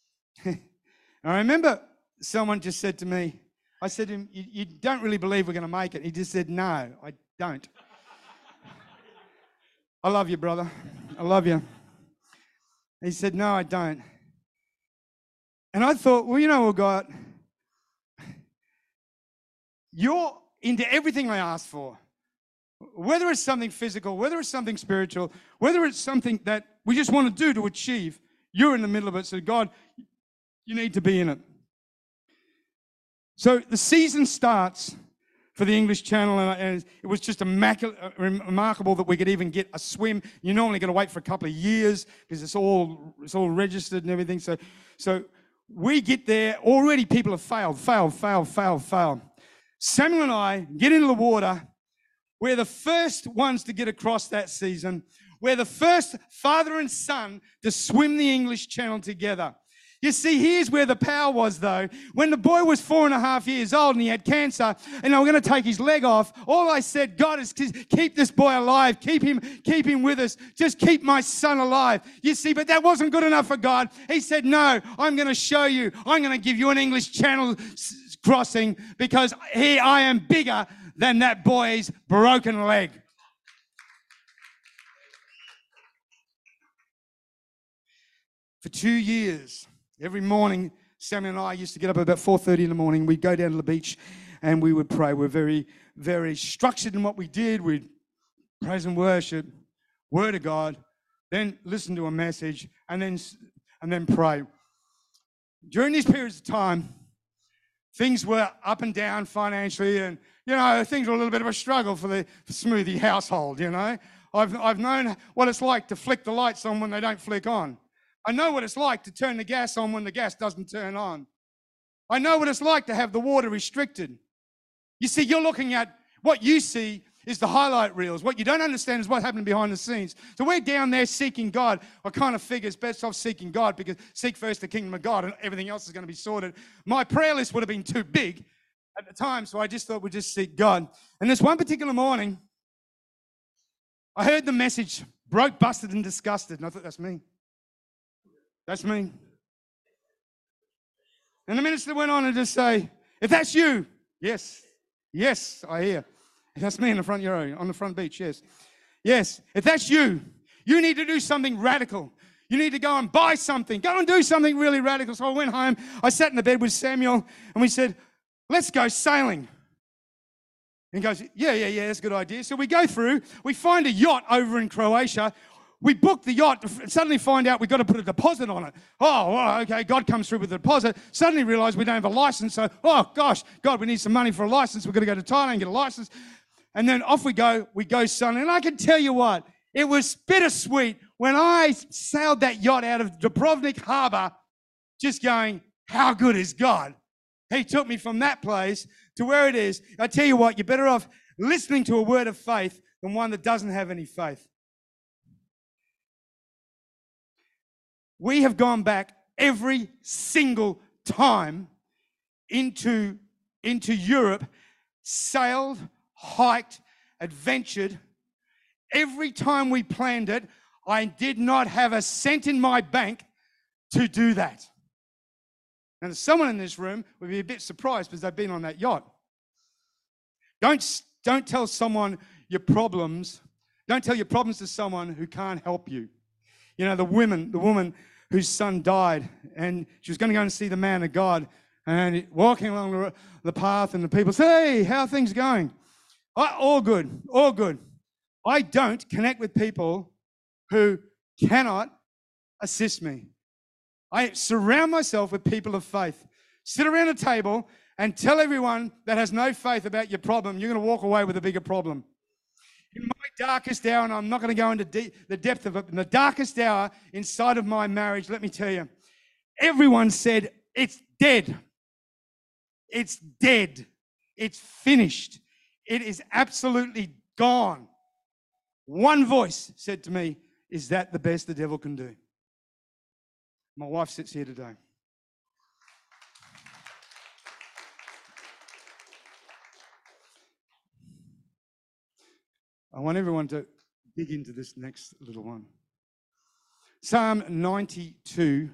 I remember someone just said to me, I said to him, you, you don't really believe we're going to make it. He just said, No, I don't. I love you, brother. I love you. He said, No, I don't. And I thought, Well, you know what, God? You're into everything I ask for. whether it's something physical, whether it's something spiritual, whether it's something that we just want to do to achieve, you're in the middle of it. So, God, you need to be in it. So, the season starts for the English Channel, and it was just uh, remarkable that we could even get a swim. You're normally going to wait for a couple of years because it's all it's all registered and everything. So, so we get there already. People have failed, failed, failed, failed, failed. Samuel and I get into the water. We're the first ones to get across that season. We're the first father and son to swim the English Channel together. You see, here's where the power was, though. When the boy was four and a half years old and he had cancer, and they were going to take his leg off, all I said, God, is keep this boy alive. Keep him, keep him with us. Just keep my son alive. You see, but that wasn't good enough for God. He said, No, I'm going to show you. I'm going to give you an English Channel crossing because here I am bigger than that boy's broken leg. For two years, Every morning, Samuel and I used to get up about 4.30 in the morning. We'd go down to the beach and we would pray. We're very, very structured in what we did. We'd praise and worship, word of God, then listen to a message, and then, and then pray. During these periods of time, things were up and down financially, and you know things were a little bit of a struggle for the Smoothy household. You know, I've I've known what it's like to flick the lights on when they don't flick on. I know what it's like to turn the gas on when the gas doesn't turn on. I know what it's like to have the water restricted. You see, you're looking at what you see is the highlight reels. What you don't understand is what happened behind the scenes. So we're down there seeking God. I kind of figure it's best off seeking God because seek first the kingdom of God and everything else is going to be sorted. My prayer list would have been too big at the time, so I just thought we'd just seek God. And this one particular morning, I heard the message broke, busted, and disgusted. And I thought, that's me. That's me. And the minister went on and just say, if that's you, yes, yes, I hear. That's me in the front row, on the front beach, yes. Yes, if that's you, you need to do something radical. You need to go and buy something. Go and do something really radical. So I went home. I sat in the bed with Samuel and we said, let's go sailing. And he goes, yeah, yeah, yeah, that's a good idea. So we go through, we find a yacht over in Croatia. We book the yacht, suddenly find out we've got to put a deposit on it. Oh, okay, God comes through with the deposit. Suddenly realize we don't have a license. So, oh gosh, God, we need some money for a license. We've got to go to Thailand and get a license. And then off we go. We go sailing. And I can tell you what, it was bittersweet when I sailed that yacht out of Dubrovnik Harbor, just going, how good is God? He took me from that place to where it is. I tell you what, you're better off listening to a word of faith than one that doesn't have any faith. we have gone back every single time into, into Europe, sailed, hiked, adventured. Every time we planned it, I did not have a cent in my bank to do that. Now, someone in this room would be a bit surprised because they've been on that yacht. Don't, don't tell someone your problems. Don't tell your problems to someone who can't help you. You know, the woman, the woman whose son died, and she was going to go and see the man of God. And walking along the path, and the people say, Hey, how are things going? I, all good, all good. I don't connect with people who cannot assist me. I surround myself with people of faith. Sit around a table and tell everyone that has no faith about your problem, you're going to walk away with a bigger problem in my darkest hour, and I'm not going to go into de- the depth of it, in the darkest hour inside of my marriage, let me tell you, everyone said, It's dead. It's dead. It's finished. It is absolutely gone. One voice said to me, Is that the best the devil can do? My wife sits here today. I want everyone to dig into this next little one. Psalm 92,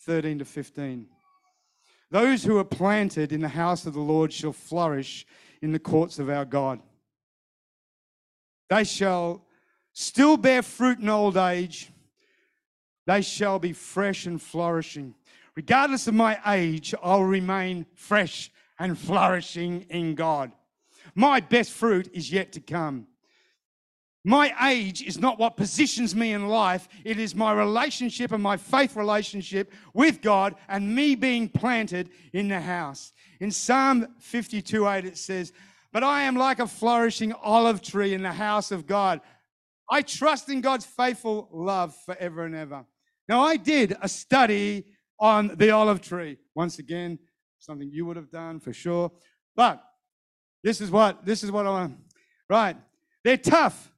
13 to 15. Those who are planted in the house of the Lord shall flourish in the courts of our God. They shall still bear fruit in old age. They shall be fresh and flourishing. Regardless of my age, I'll remain fresh and flourishing in God. My best fruit is yet to come. My age is not what positions me in life. It is my relationship and my faith relationship with God and me being planted in the house. In Psalm 52 8, it says, But I am like a flourishing olive tree in the house of God. I trust in God's faithful love forever and ever. Now, I did a study on the olive tree. Once again, something you would have done for sure. But this is what this is what I want. Right. They're tough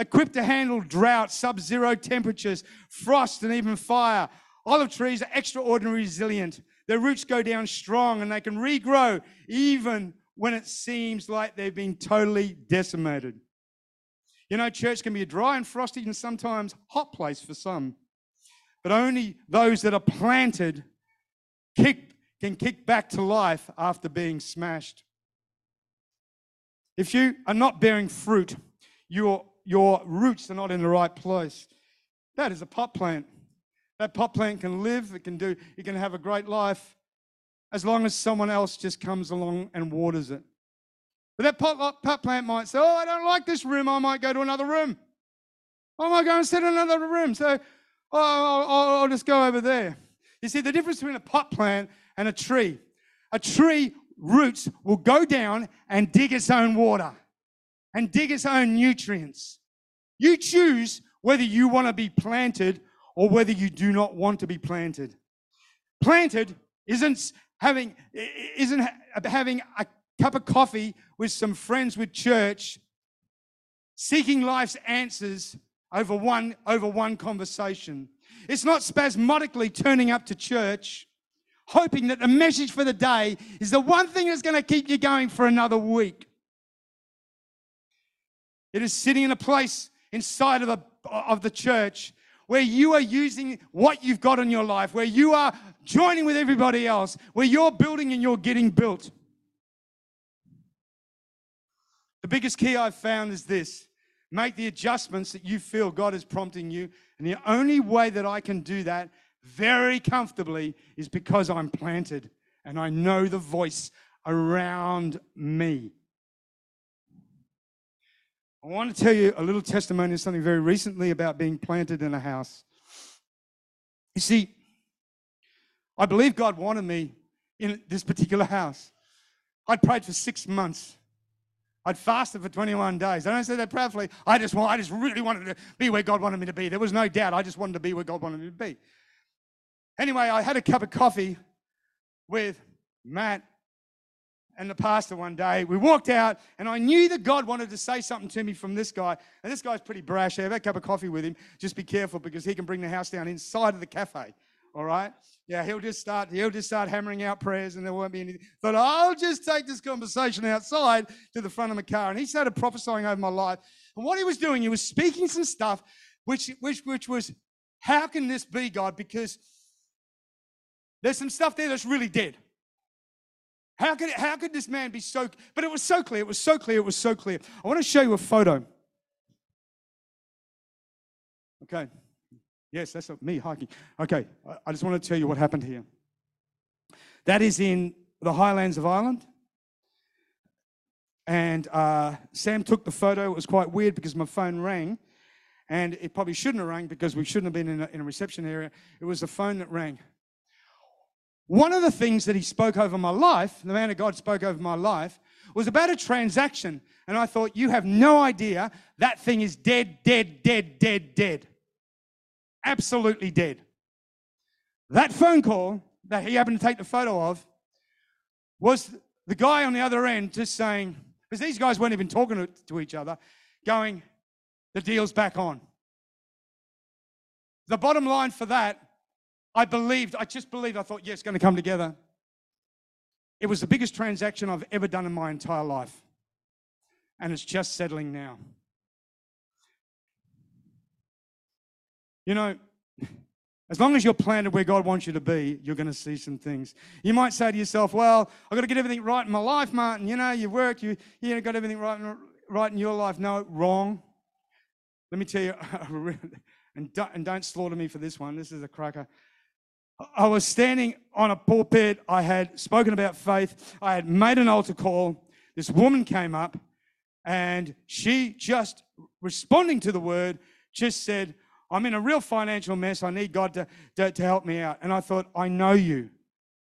equipped to handle drought, sub zero temperatures, frost, and even fire. Olive trees are extraordinarily resilient. Their roots go down strong and they can regrow even when it seems like they've been totally decimated. You know, church can be a dry and frosty and sometimes hot place for some, but only those that are planted kick, can kick back to life after being smashed. If you are not bearing fruit, you're your roots are not in the right place. That is a pot plant. That pot plant can live, it can do, it can have a great life as long as someone else just comes along and waters it. But that pot, pot plant might say, Oh, I don't like this room. I might go to another room. I might go and sit in another room. So oh, I'll, I'll just go over there. You see, the difference between a pot plant and a tree a tree roots will go down and dig its own water and dig its own nutrients. You choose whether you want to be planted or whether you do not want to be planted. Planted isn't having isn't having a cup of coffee with some friends with church seeking life's answers over one over one conversation. It's not spasmodically turning up to church hoping that the message for the day is the one thing that's going to keep you going for another week. It is sitting in a place inside of, a, of the church where you are using what you've got in your life, where you are joining with everybody else, where you're building and you're getting built. The biggest key I've found is this make the adjustments that you feel God is prompting you. And the only way that I can do that very comfortably is because I'm planted and I know the voice around me. I want to tell you a little testimony of something very recently about being planted in a house. You see, I believe God wanted me in this particular house. I'd prayed for six months. I'd fasted for 21 days. I don't say that proudly. I just want, I just really wanted to be where God wanted me to be. There was no doubt. I just wanted to be where God wanted me to be. Anyway, I had a cup of coffee with Matt and the pastor one day. We walked out, and I knew that God wanted to say something to me from this guy. And this guy's pretty brash. I have a cup of coffee with him. Just be careful because he can bring the house down inside of the cafe. All right? Yeah, he'll just start, he'll just start hammering out prayers and there won't be anything. But I'll just take this conversation outside to the front of my car. And he started prophesying over my life. And what he was doing, he was speaking some stuff which, which, which was, how can this be, God? Because there's some stuff there that's really dead. How could, how could this man be so, but it was so clear, it was so clear, it was so clear. I want to show you a photo. Okay. Yes, that's me hiking. Okay, I just want to tell you what happened here. That is in the highlands of Ireland. And uh, Sam took the photo. It was quite weird because my phone rang. And it probably shouldn't have rang because we shouldn't have been in a, in a reception area. It was the phone that rang. One of the things that he spoke over my life, the man of God spoke over my life, was about a transaction. And I thought, you have no idea. That thing is dead, dead, dead, dead, dead. Absolutely dead. That phone call that he happened to take the photo of was the guy on the other end just saying, because these guys weren't even talking to, to each other, going, the deal's back on. The bottom line for that I believed, I just believed, I thought, yeah, it's going to come together. It was the biggest transaction I've ever done in my entire life. And it's just settling now. You know, as long as you're planted where God wants you to be, you're going to see some things. You might say to yourself, well, I've got to get everything right in my life, Martin. You know, you work, you, you got everything right in, right in your life. No, wrong. Let me tell you, and don't, and don't slaughter me for this one. This is a cracker. I was standing on a pulpit. I had spoken about faith. I had made an altar call. This woman came up And she just responding to the word, just said, I'm in a real financial mess. I need God to, to, to help me out. And I thought, I know you.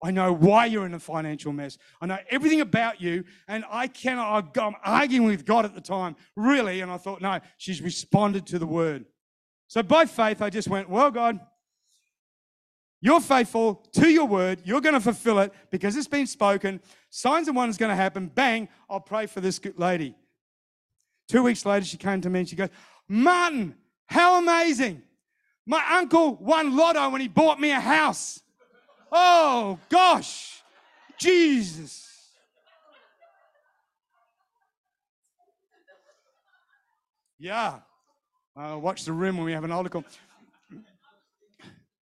I know why you're in a financial mess. I know everything about you, and I cannot. I'm arguing with God at the time, really. And I thought, no, she's responded to the word. So by faith, I just went, well, God, you're faithful to your word. You're going to fulfill it because it's been spoken. Signs and wonders going to happen. Bang, I'll pray for this lady. Two weeks later, she came to me and she goes, Martin, how amazing. My uncle won lotto when he bought me a house. Oh, gosh. Jesus. Yeah. Uh, watch the room when we have an call.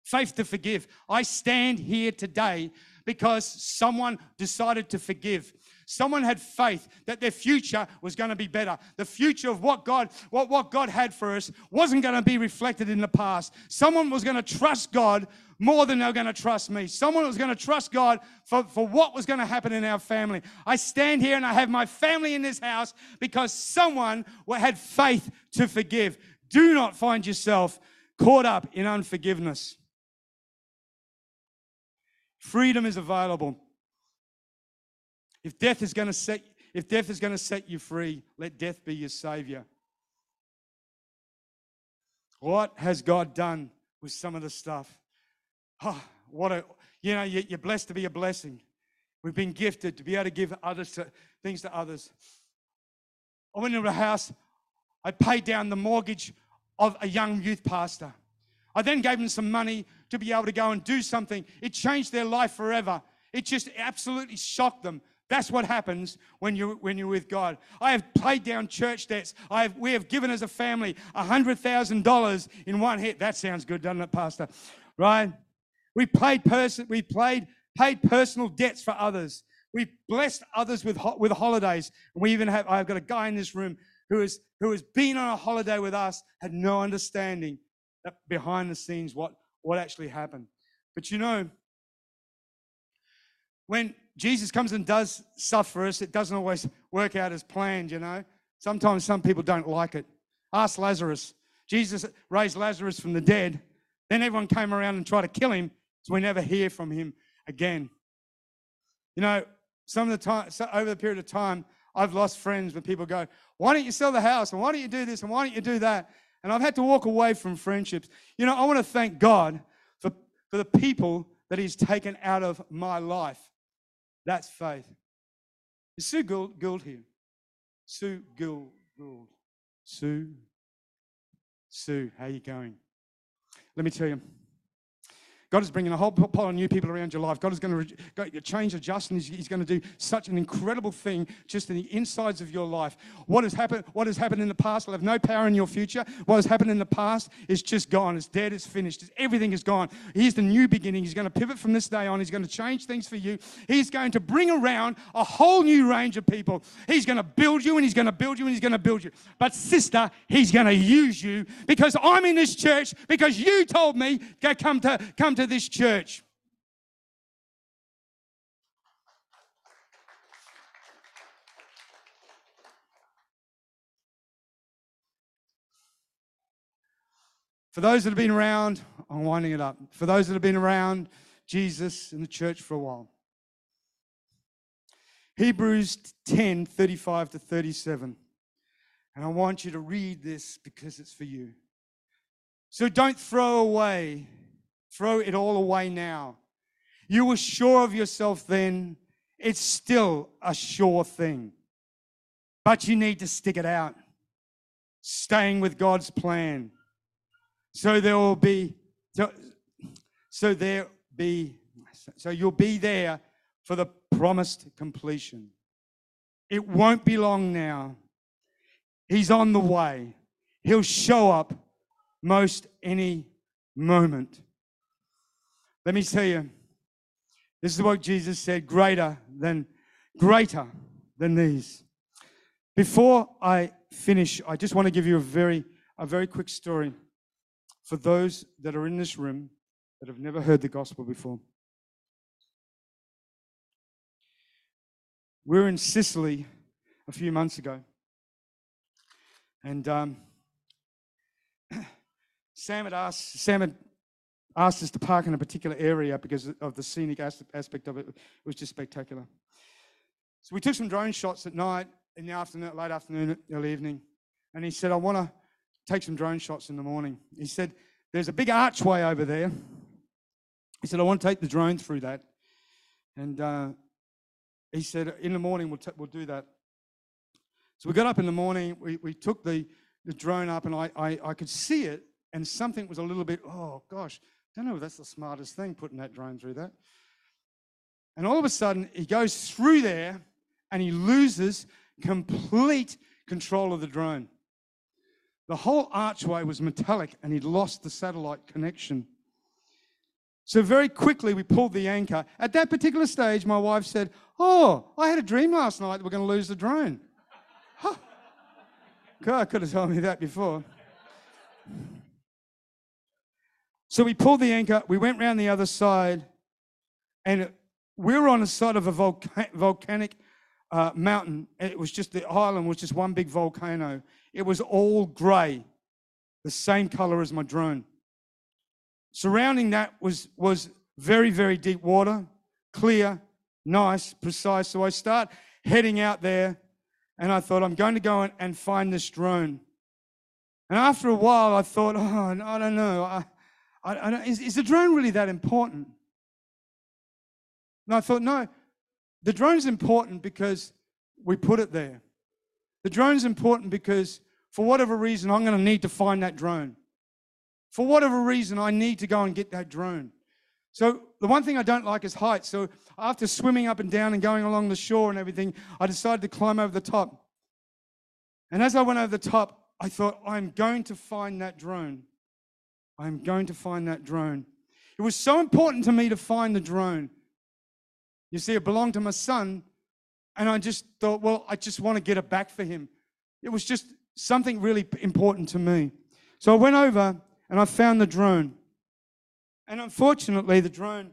Faith to forgive. I stand here today because someone decided to forgive. Someone had faith that their future was going to be better. The future of what God, what, what God had for us wasn't going to be reflected in the past. Someone was going to trust God more than they were going to trust me. Someone was going to trust God for, for what was going to happen in our family. I stand here and I have my family in this house because someone had faith to forgive. Do not find yourself caught up in unforgiveness. Freedom is available. If death is going to set if death is going to set you free, let death be your savior. What has God done with some of the stuff? Oh, what a you know, you're blessed to be a blessing. We've been gifted to be able to give others to, things to others. I went into a house, I paid down the mortgage of a young youth pastor. I then gave them some money to be able to go and do something. It changed their life forever. It just absolutely shocked them. That's what happens when you're, when you're with God. I have paid down church debts. I have, we have given as a family $100,000 in one hit. That sounds good, doesn't it, Pastor? Right? We paid, pers- we played, paid personal debts for others. We blessed others with, ho- with holidays. And we even have, I've got a guy in this room who, is, who has been on a holiday with us, had no understanding behind the scenes what, what actually happened. But you know, when Jesus comes and does stuff for us, it doesn't always work out as planned, you know. Sometimes some people don't like it. Ask Lazarus. Jesus raised Lazarus from the dead. Then everyone came around and tried to kill him, so we never hear from him again. You know, some of the time, over the period of time, I've lost friends when people go, Why don't you sell the house? And why don't you do this? And why don't you do that? And I've had to walk away from friendships. You know, I want to thank God for, for the people that He's taken out of my life. That's faith. Is Sue Gould, Gould here? Sue Gould, Gould. Sue? Sue, how you going? Let me tell you. God is bringing a whole pile of new people around your life. God is going to change, adjust, and He's going to do such an incredible thing just in the insides of your life. What has happened? What has happened in the past will have no power in your future. What has happened in the past is just gone. It's dead. It's finished. It's, everything is gone. Here's the new beginning. He's going to pivot from this day on. He's going to change things for you. He's going to bring around a whole new range of people. He's going to build you, and He's going to build you, and He's going to build you. But sister, He's going to use you because I'm in this church because you told me to come to come to this church. For those that have been around, I'm winding it up. For those that have been around Jesus in the church for a while. Hebrews 10 35 to 37. And I want you to read this because it's for you. So don't throw away Throw it all away now. You were sure of yourself then. It's still a sure thing. But you need to stick it out. Staying with God's plan. So there will be, so, there be, so you'll be there for the promised completion. It won't be long now. He's on the way. He'll show up most any moment. Let me tell you, this is what Jesus said greater than, greater than these. Before I finish, I just want to give you a very, a very quick story for those that are in this room that have never heard the gospel before. We were in Sicily a few months ago. And um, Sam had asked Sam had asked us to park in a particular area because of the scenic aspect of it. It was just spectacular. So we took some drone shots at night, in the afternoon, late afternoon, early evening. And he said, I want to take some drone shots in the morning. He said, There's a big archway over there. He said, I want to take the drone through that. And uh, he said, In the morning, we'll, we'll do that. So we got up in the morning, we, we took the, the drone up, and I, I, I could see it, and something was a little bit, oh gosh, don't know if that's the smartest thing, putting that drone through that. And all of a sudden, he goes through there and he loses complete control of the drone. The whole archway was metallic and he'd lost the satellite connection. So, very quickly, we pulled the anchor. At that particular stage, my wife said, Oh, I had a dream last night that we're going to lose the drone. God could have told me that before. So, we pulled the anchor, we went round the other side, and we were on the side of a volca- volcanic uh, mountain. It was just the island was just one big volcano. It was all grey, the same color as my drone. Surrounding that was was very very deep water, clear, nice, precise. So I start heading out there, and I thought I'm going to go and find this drone. And after a while, I thought, oh, I don't know. I, I, I is, is the drone really that important? And I thought, no, the drone's important because we put it there. The drone's important because for whatever reason, I'm going to need to find that drone. For whatever reason, I need to go and get that drone. So the one thing I don't like is heights. So after swimming up and down and going along the shore and everything, I decided to climb over the top. And as I went over the top, I thought, I'm going to find that drone. I'm going to find that drone. It was so important to me to find the drone you see, it belonged to my son, and I just thought, well, I just want to get it back for him. It was just something really important to me. So I went over and I found the drone. And unfortunately, the drone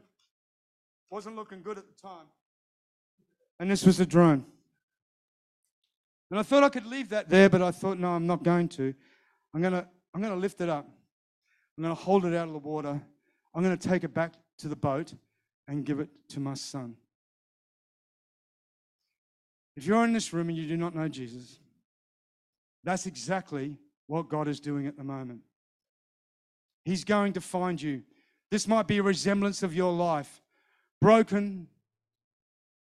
wasn't looking good at the time. And this was the drone. And I thought I could leave that there, but I thought, no, I'm not going to. I'm going to, I'm going to lift it up. I'm going to hold it out of the water. I'm going to take it back to the boat and give it to my son. If you're in this room and you do not know Jesus, that's exactly what God is doing at the moment. He's going to find you. This might be a resemblance of your life broken,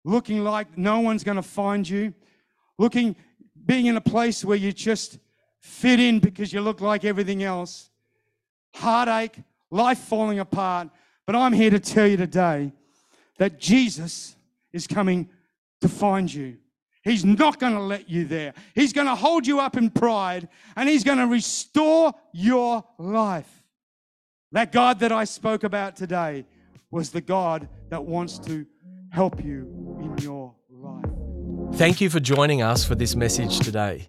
looking like no one's going to find you, looking, being in a place where you just fit in because you look like everything else, heartache, life falling apart. But I'm here to tell you today that Jesus is coming to find you. He's not going to let you there. He's going to hold you up in pride and he's going to restore your life. That God that I spoke about today was the God that wants to help you in your life. Thank you for joining us for this message today.